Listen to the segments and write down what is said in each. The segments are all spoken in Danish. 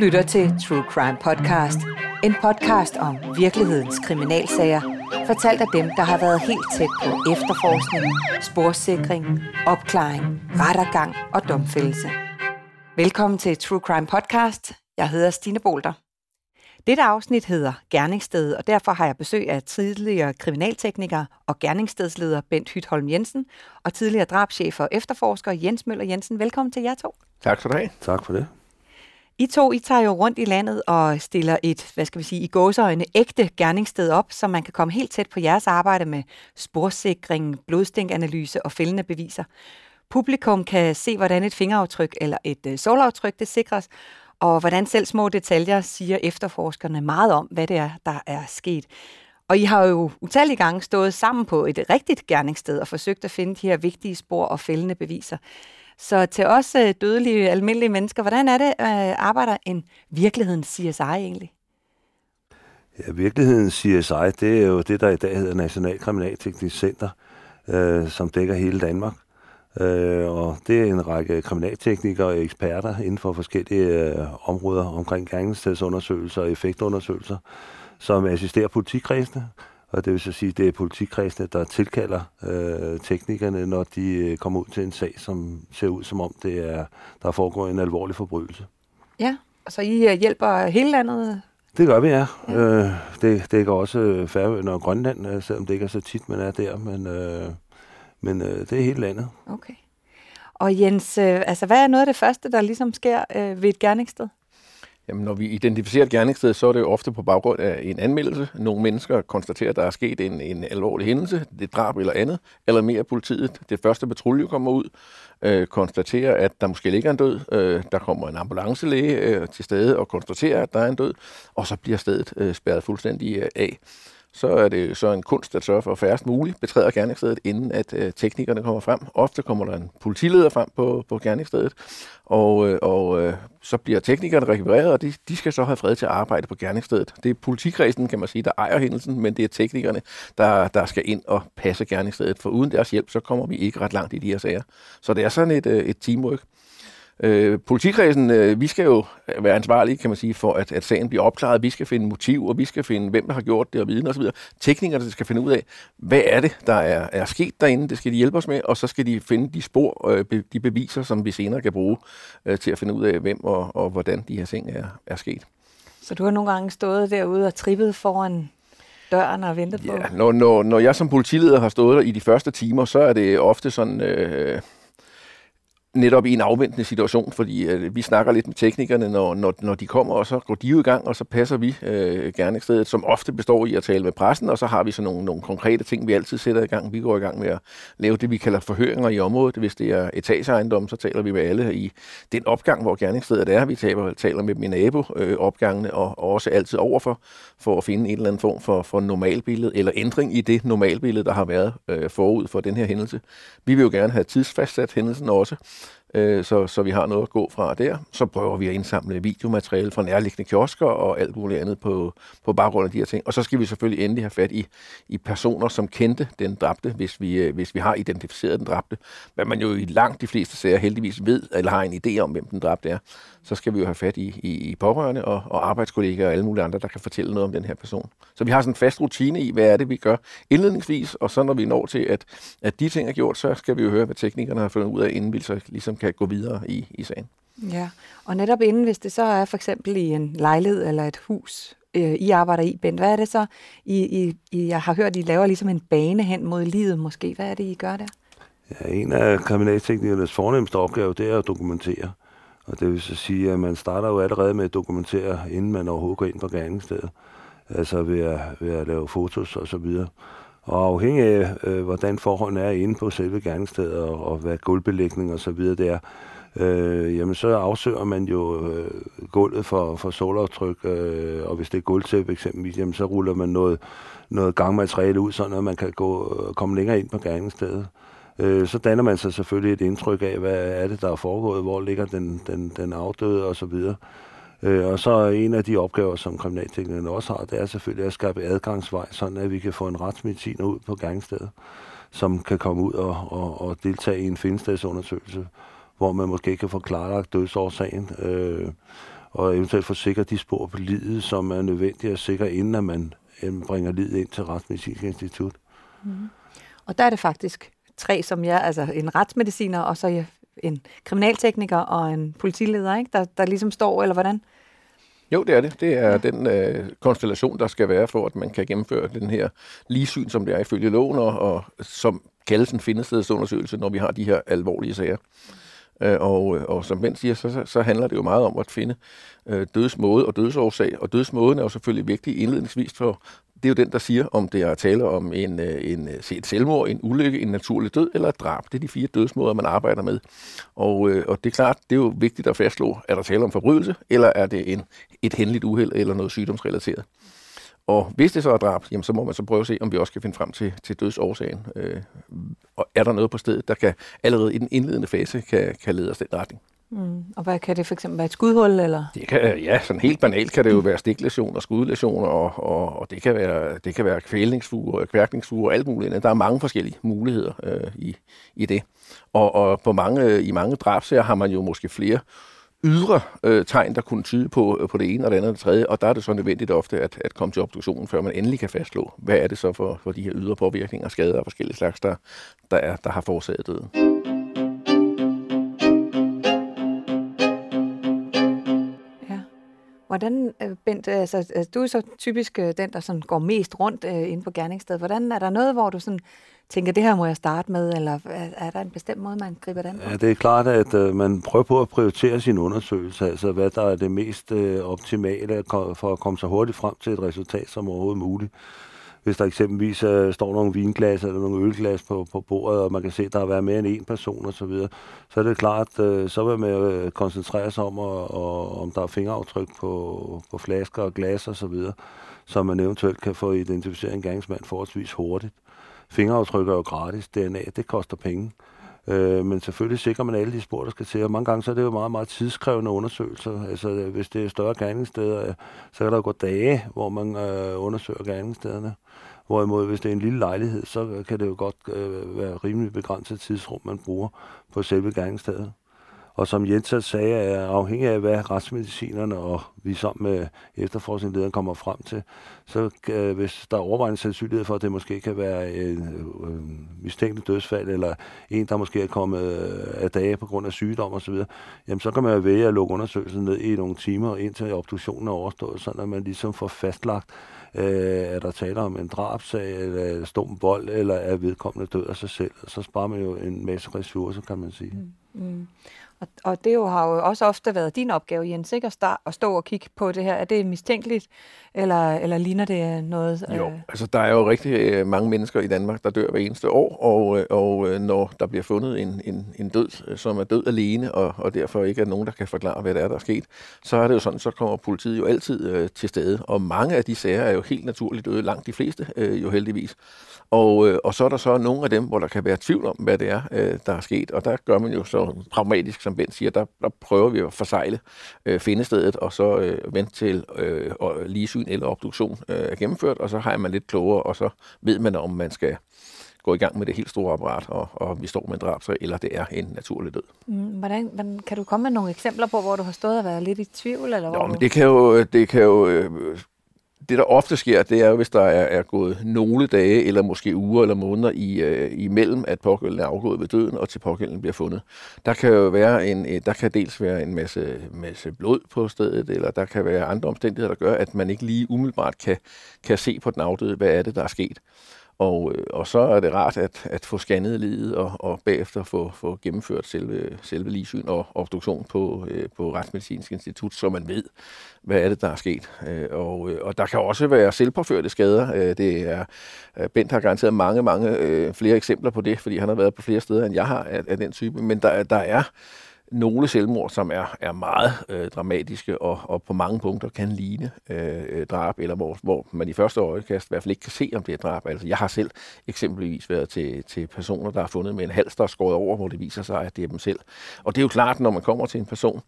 lytter til True Crime Podcast. En podcast om virkelighedens kriminalsager, fortalt af dem, der har været helt tæt på efterforskning, sporsikring, opklaring, rettergang og domfældelse. Velkommen til True Crime Podcast. Jeg hedder Stine Bolter. Dette afsnit hedder Gerningssted, og derfor har jeg besøg af tidligere kriminaltekniker og gerningsstedsleder Bent Hytholm Jensen og tidligere drabschef og efterforsker Jens Møller Jensen. Velkommen til jer to. Tak skal du have. Tak for det. I to, I tager jo rundt i landet og stiller et, hvad skal vi sige, i gåseøjne ægte gerningssted op, så man kan komme helt tæt på jeres arbejde med sporsikring, blodstinkanalyse og fældende beviser. Publikum kan se, hvordan et fingeraftryk eller et øh, sålaftryk det sikres, og hvordan selv små detaljer siger efterforskerne meget om, hvad det er, der er sket. Og I har jo utallige gange stået sammen på et rigtigt gerningssted og forsøgt at finde de her vigtige spor og fældende beviser. Så til os øh, dødelige, almindelige mennesker, hvordan er det, øh, arbejder en virkelighedens CSI egentlig? Ja, virkelighedens CSI, det er jo det, der i dag hedder National Kriminalteknisk Center, øh, som dækker hele Danmark. Øh, og det er en række kriminalteknikere og eksperter inden for forskellige øh, områder omkring gerningsstedsundersøgelser og effektundersøgelser, som assisterer politikredsene. Og det vil så sige, at det er politikredsene, der tilkalder øh, teknikerne, når de øh, kommer ud til en sag, som ser ud som om, det er, der foregår en alvorlig forbrydelse. Ja, så I øh, hjælper hele landet? Det gør vi, ja. ja. Øh, det dækker også Færøerne og Grønland, øh, selvom det ikke er så tit, man er der. Men, øh, men øh, det er hele landet. Okay. Og Jens, øh, altså hvad er noget af det første, der ligesom sker øh, ved et gerningssted? Jamen, når vi identificerer et gerningssted, så er det jo ofte på baggrund af en anmeldelse. Nogle mennesker konstaterer, at der er sket en, en alvorlig hændelse, det drab eller andet, eller mere politiet. Det første patrulje kommer ud, øh, konstaterer, at der måske ligger en død. Øh, der kommer en ambulancelæge øh, til stede og konstaterer, at der er en død, og så bliver stedet øh, spærret fuldstændig øh, af så er det så en kunst at sørge for, at færrest muligt betræder gerningsstedet, inden at øh, teknikerne kommer frem. Ofte kommer der en politileder frem på, på gerningsstedet, og, øh, og øh, så bliver teknikerne rekvireret, og de, de skal så have fred til at arbejde på gerningsstedet. Det er politikredsen, kan man sige, der ejer hændelsen, men det er teknikerne, der, der skal ind og passe gerningsstedet, for uden deres hjælp, så kommer vi ikke ret langt i de her sager. Så det er sådan et, øh, et teamwork. Øh, politikredsen, øh, vi skal jo være ansvarlige, kan man sige, for at, at sagen bliver opklaret. Vi skal finde motiv, og vi skal finde, hvem der har gjort det, og viden osv. Teknikerne skal finde ud af, hvad er det, der er, er sket derinde. Det skal de hjælpe os med, og så skal de finde de spor, øh, be, de beviser, som vi senere kan bruge øh, til at finde ud af, hvem og, og hvordan de her ting er, er sket. Så du har nogle gange stået derude og trippet foran døren og ventet på? Ja, når, når, når jeg som politileder har stået der i de første timer, så er det ofte sådan... Øh, netop i en afventende situation, fordi øh, vi snakker lidt med teknikerne, når, når, når de kommer, og så går de jo i gang, og så passer vi øh, gerne stedet, som ofte består i at tale med pressen, og så har vi så nogle, nogle konkrete ting, vi altid sætter i gang. Vi går i gang med at lave det, vi kalder forhøringer i området. Hvis det er etageejendom, så taler vi med alle i den opgang, hvor gerningsstedet er. Vi taler, taler med min nabo øh, opgangene, og, og også altid overfor, for at finde en eller anden form for, for normalbillede, eller ændring i det normalbillede, der har været øh, forud for den her hændelse. Vi vil jo gerne have tidsfastsat hændelsen også, øh, så, så vi har noget at gå fra der. Så prøver vi at indsamle videomateriale fra nærliggende kiosker og alt muligt andet på, på baggrund af de her ting. Og så skal vi selvfølgelig endelig have fat i, i personer, som kendte den dræbte, hvis vi, øh, hvis vi har identificeret den dræbte. Hvad man jo i langt de fleste sager heldigvis ved, eller har en idé om, hvem den dræbte er. Så skal vi jo have fat i, i, i pårørende og, og arbejdskollegaer og alle mulige andre, der kan fortælle noget om den her person. Så vi har sådan en fast rutine i, hvad er det, vi gør indledningsvis, og så når vi når til, at, at de ting er gjort, så skal vi jo høre, hvad teknikerne har fundet ud af, inden vi så ligesom kan gå videre i, i sagen. Ja, og netop inden, hvis det så er for eksempel i en lejlighed eller et hus, øh, I arbejder i, Bent, hvad er det så, I, I, I, jeg har hørt, I laver ligesom en bane hen mod livet måske. Hvad er det, I gør der? Ja, en af kriminalteknikernes fornemmeste opgave, det er at dokumentere. Og det vil så sige, at man starter jo allerede med at dokumentere, inden man overhovedet går ind på gerningsstedet. Altså ved at, ved at lave fotos og så videre. Og afhængig af, øh, hvordan forholdene er inde på selve gerningsstedet, og, og hvad gulvbelægning og så videre det er, øh, jamen så afsøger man jo øh, gulvet for, for solaftryk, øh, og hvis det er gulvtæppe eksempelvis, jamen så ruller man noget, noget gangmateriale ud, sådan man kan gå, øh, komme længere ind på gerningsstedet. Øh, så danner man sig selvfølgelig et indtryk af, hvad er det, der er foregået, hvor ligger den, den, den afdøde og så videre. Øh, og så en af de opgaver, som kriminalteknikerne også har, det er selvfølgelig at skabe adgangsvej, sådan at vi kan få en retsmediciner ud på gangstedet, som kan komme ud og, og, og deltage i en findestadsundersøgelse, hvor man måske kan få klarlagt dødsårsagen. Øh, og eventuelt få sikret de spor på livet, som er nødvendige at sikre, inden at man øh, bringer livet ind til Retsmedicinsk Institut. Mm. Og der er det faktisk tre som jeg, altså en retsmediciner, og så en kriminaltekniker og en politileder, ikke? Der, der ligesom står, eller hvordan? Jo, det er det. Det er ja. den øh, konstellation, der skal være for, at man kan gennemføre den her ligesyn, som det er ifølge loven, og, og som kaldes en findestedsundersøgelse, når vi har de her alvorlige sager. Øh, og, og som Ben siger, så, så handler det jo meget om at finde øh, dødsmåde og dødsårsag. Og dødsmåden er jo selvfølgelig vigtig indledningsvis for, det er jo den, der siger, om det er tale om en, øh, en, øh, et selvmord, en ulykke, en naturlig død eller et drab. Det er de fire dødsmåder, man arbejder med. Og, øh, og det er klart, det er jo vigtigt at fastslå, er der tale om forbrydelse, eller er det en, et hændeligt uheld eller noget sygdomsrelateret. Og hvis det så er drab, jamen, så må man så prøve at se, om vi også kan finde frem til, til dødsårsagen. Øh, og er der noget på stedet, der kan allerede i den indledende fase kan, kan lede os den retning. Mm. Og hvad kan det for eksempel være et skudhul? Eller? Det kan, ja, sådan helt banalt kan det jo være stiklæsioner, skudlæsioner, og, og, og det kan være, det kan være kvælningsfuger, kværkningsfuger og alt muligt. Der er mange forskellige muligheder øh, i, i det. Og, og på mange, i mange drabsager har man jo måske flere ydre øh, tegn, der kunne tyde på, øh, på det ene og det andet og det tredje, og der er det så nødvendigt ofte at, at komme til obduktionen, før man endelig kan fastslå, hvad er det så for, for de her ydre påvirkninger skader af forskellige slags, der, der, er, der har forårsaget døden. Hvordan, øh, Bent, øh, altså, altså, du er så typisk den, der sådan går mest rundt øh, inde på gerningsstedet. Hvordan er der noget, hvor du sådan tænker, det her må jeg starte med, eller er der en bestemt måde, man griber den på? Ja, det er klart, at uh, man prøver på at prioritere sin undersøgelse, altså hvad der er det mest uh, optimale for at komme så hurtigt frem til et resultat som overhovedet muligt hvis der eksempelvis øh, står nogle vinglas eller nogle ølglas på, på bordet, og man kan se, at der har været mere end en person osv., så, videre, så er det klart, øh, så vil man øh, koncentrere sig om, og, og, om der er fingeraftryk på, på flasker og glas osv., så, videre, så man eventuelt kan få identificeret en gangsmand forholdsvis hurtigt. Fingeraftryk er jo gratis, DNA det koster penge. Øh, men selvfølgelig sikrer man alle de spor, der skal til. Og mange gange så er det jo meget, meget tidskrævende undersøgelser. Altså hvis det er større gerningssteder, øh, så kan der gå dage, hvor man øh, undersøger gerningsstederne. Hvorimod, hvis det er en lille lejlighed, så kan det jo godt øh, være rimelig begrænset tidsrum, man bruger på selve gerningsstedet. Og som Jens sagde, er afhængig af, hvad retsmedicinerne og vi sammen med efterforskningslederen kommer frem til, så øh, hvis der er overvejende sandsynlighed for, at det måske kan være en øh, mistænkt dødsfald, eller en, der måske er kommet øh, af dage på grund af sygdom osv., jamen så kan man jo vælge at lukke undersøgelsen ned i nogle timer, indtil obduktionen er overstået, så at man ligesom får fastlagt, øh, er der taler om en drabsag, eller stum vold, eller er vedkommende død af sig selv. Så sparer man jo en masse ressourcer, kan man sige. Mm. Mm. Og, og det jo har jo også ofte været din opgave, Jens, ikke? At, start, at stå og kigge på det her. Er det mistænkeligt, eller, eller ligner det noget? Øh? Jo, øh... altså der er jo rigtig øh, mange mennesker i Danmark, der dør hver eneste år, og, øh, og når der bliver fundet en, en, en død, som er død alene, og, og derfor ikke er nogen, der kan forklare, hvad det er, der er sket, så er det jo sådan, så kommer politiet jo altid øh, til stede. Og mange af de sager er jo helt naturligt døde, langt de fleste øh, jo heldigvis. Og, øh, og så er der så nogle af dem, hvor der kan være tvivl om, hvad det er, øh, der er sket, og der gør man jo så pragmatisk, som Ben siger, der, der prøver vi at forsejle øh, findestedet, og så øh, vente til øh, ligesyn eller obduktion øh, er gennemført, og så har man lidt klogere, og så ved man, om man skal gå i gang med det helt store apparat, og, og vi står med en drabsag, eller det er en naturlig død. Mm, hvordan, hvordan, kan du komme med nogle eksempler på, hvor du har stået og været lidt i tvivl? Eller hvor jo, men det kan jo, det kan jo øh, det, der ofte sker, det er jo, hvis der er, er gået nogle dage, eller måske uger eller måneder i, øh, imellem, at pågældende er afgået ved døden, og til pågældende bliver fundet. Der kan jo være en, øh, der kan dels være en masse, masse blod på stedet, eller der kan være andre omstændigheder, der gør, at man ikke lige umiddelbart kan, kan se på den afdøde, hvad er det, der er sket. Og, øh, og så er det rart at, at få scannet livet og, og bagefter få, få gennemført selve, selve ligesyn og obduktion på, øh, på Retsmedicinsk Institut, så man ved, hvad er det, der er sket. Øh, og, øh, og der kan også være selvpåførte skader. Øh, det er, øh, Bent har garanteret mange, mange øh, flere eksempler på det, fordi han har været på flere steder, end jeg har af, af den type. Men der, der er nogle selvmord, som er, er meget øh, dramatiske og, og på mange punkter kan ligne øh, drab, eller hvor, hvor man i første øjekast i hvert fald ikke kan se, om det er drab. Altså, jeg har selv eksempelvis været til, til personer, der har fundet med en hals, der er skåret over, hvor det viser sig, at det er dem selv. Og det er jo klart, når man kommer til en person,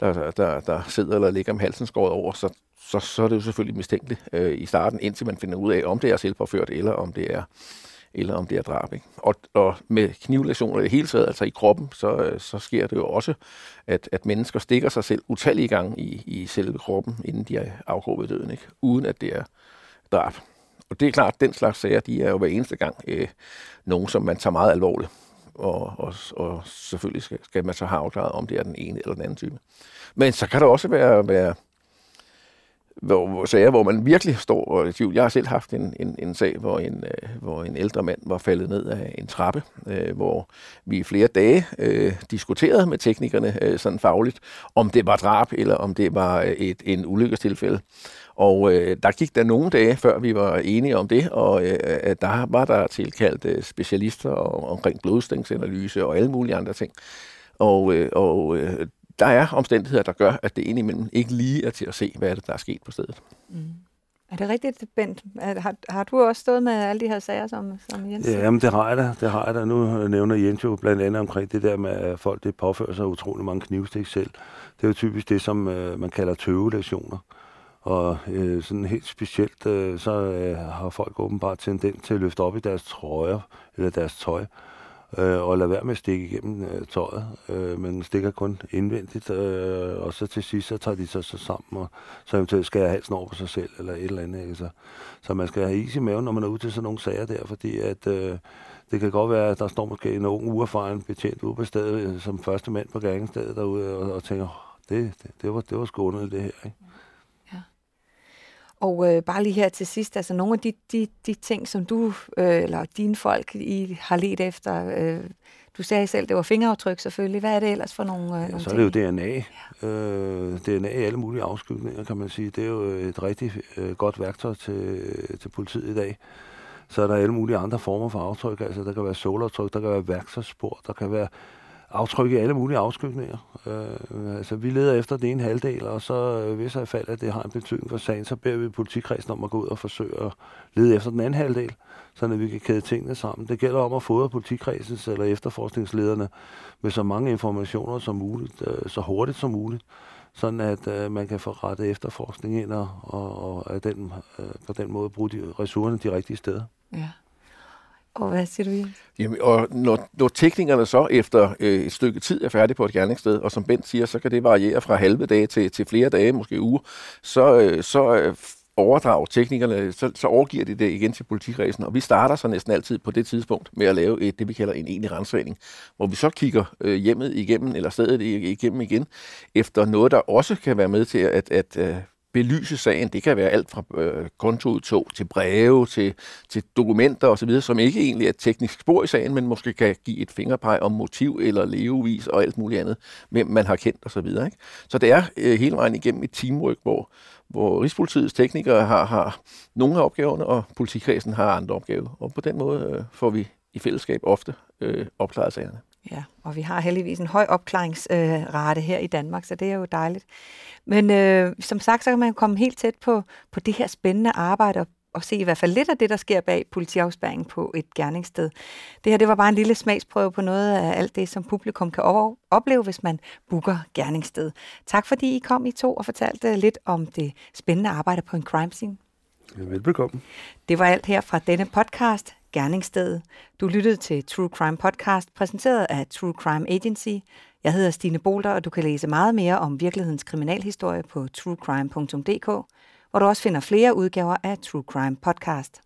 der, der, der sidder eller ligger med halsen skåret over, så, så, så er det jo selvfølgelig mistænkeligt øh, i starten, indtil man finder ud af, om det er selvpåført, eller om det er eller om det er drab. Ikke? Og, og med knivlæsioner i det hele taget, altså i kroppen, så, øh, så sker det jo også, at, at mennesker stikker sig selv utallige gange i, i selve kroppen, inden de er afgået døden, ikke? uden at det er drab. Og det er klart, at den slags sager, de er jo hver eneste gang øh, nogen, som man tager meget alvorligt. Og, og, og selvfølgelig skal, skal man så have afklaret, om det er den ene eller den anden type. Men så kan der også være, være hvor, hvor, sager, hvor man virkelig står i tvivl. Jeg har selv haft en, en, en sag, hvor en, øh, hvor en ældre mand var faldet ned af en trappe, øh, hvor vi i flere dage øh, diskuterede med teknikerne øh, sådan fagligt, om det var drab eller om det var øh, et, en ulykkestilfælde. Og øh, der gik der nogle dage, før vi var enige om det, og øh, der var der tilkaldt øh, specialister og, omkring blodstængsanalyse og alle mulige andre ting. Og, øh, og øh, der er omstændigheder, der gør, at det indimellem ikke lige er til at se, hvad er det, der er sket på stedet. Mm. Er det rigtigt, Bent? Har, har du også stået med alle de her sager, som, som Jens Ja, jamen det har jeg da. Det har jeg da. Nu nævner Jens jo blandt andet omkring det der med, at folk det påfører sig utrolig mange knivstik selv. Det er jo typisk det, som øh, man kalder tøvelesioner. Og øh, sådan helt specielt, øh, så øh, har folk åbenbart tendens til at løfte op i deres trøjer, eller deres tøj, øh, og lader være med at stikke igennem øh, tøjet. Øh, men stikker kun indvendigt, øh, og så til sidst, så tager de sig så sammen, og så eventuelt skal jeg halsen over på sig selv, eller et eller andet. Ikke? Så, så man skal have is i maven, når man er ude til sådan nogle sager der, fordi at... Øh, det kan godt være, at der står måske en ung uerfaren betjent ude på stedet, øh, som første mand på gerningsstedet derude, og, og tænker, det, det, det, var, det var skånet det her. Ikke? Og øh, bare lige her til sidst, altså nogle af de, de, de ting, som du øh, eller dine folk I har let efter, øh, du sagde selv, det var fingeraftryk selvfølgelig. Hvad er det ellers for nogle, øh, ja, nogle så er det jo DNA. Ja. Øh, DNA i alle mulige afskygninger, kan man sige. Det er jo et rigtig øh, godt værktøj til, til politiet i dag. Så er der alle mulige andre former for aftryk. Altså, der kan være solaftryk, der kan være værktøjsspor, der kan være aftryk i alle mulige afskygninger. Øh, altså, vi leder efter den ene halvdel, og så øh, hvis jeg fald, at det har en betydning for sagen, så beder vi politikredsen om at gå ud og forsøge at lede efter den anden halvdel, så vi kan kæde tingene sammen. Det gælder om at fodre politikredsens eller efterforskningslederne med så mange informationer som muligt, øh, så hurtigt som muligt, sådan at øh, man kan få rettet efterforskning ind og, og, og den, øh, på den måde bruge de ressourcerne de rigtige steder. Ja. Og hvad siger du, Jens? Jamen, og når, når teknikerne så efter øh, et stykke tid er færdige på et gerningssted, og som Bent siger, så kan det variere fra halve dage til, til flere dage, måske uger, så, øh, så øh, overdrager teknikerne, så, så overgiver de det igen til politikredsen, og vi starter så næsten altid på det tidspunkt med at lave et, det, vi kalder en egentlig rensning, hvor vi så kigger øh, hjemmet igennem, eller stedet igennem igen, efter noget, der også kan være med til at, at, at belyse sagen. Det kan være alt fra øh, kontoudtog til breve, til, til dokumenter osv., som ikke egentlig er et teknisk spor i sagen, men måske kan give et fingerpeg om motiv eller levevis og alt muligt andet, hvem man har kendt osv. Så, ikke? så det er øh, hele vejen igennem et teamwork, hvor, hvor Rigspolitiets teknikere har, har nogle af opgaverne, og politikredsen har andre opgaver. Og på den måde øh, får vi i fællesskab ofte øh, opklaret sagerne. Ja, og vi har heldigvis en høj opklaringsrate øh, her i Danmark, så det er jo dejligt. Men øh, som sagt, så kan man komme helt tæt på, på det her spændende arbejde og, og se i hvert fald lidt af det, der sker bag politiafspæringen på et gerningssted. Det her det var bare en lille smagsprøve på noget af alt det, som publikum kan opleve, hvis man booker gerningssted. Tak fordi I kom I to og fortalte lidt om det spændende arbejde på en crime scene. Velbekomme. Det var alt her fra denne podcast, Gerningsstedet. Du lyttede til True Crime Podcast, præsenteret af True Crime Agency. Jeg hedder Stine Bolter, og du kan læse meget mere om virkelighedens kriminalhistorie på truecrime.dk, hvor du også finder flere udgaver af True Crime Podcast.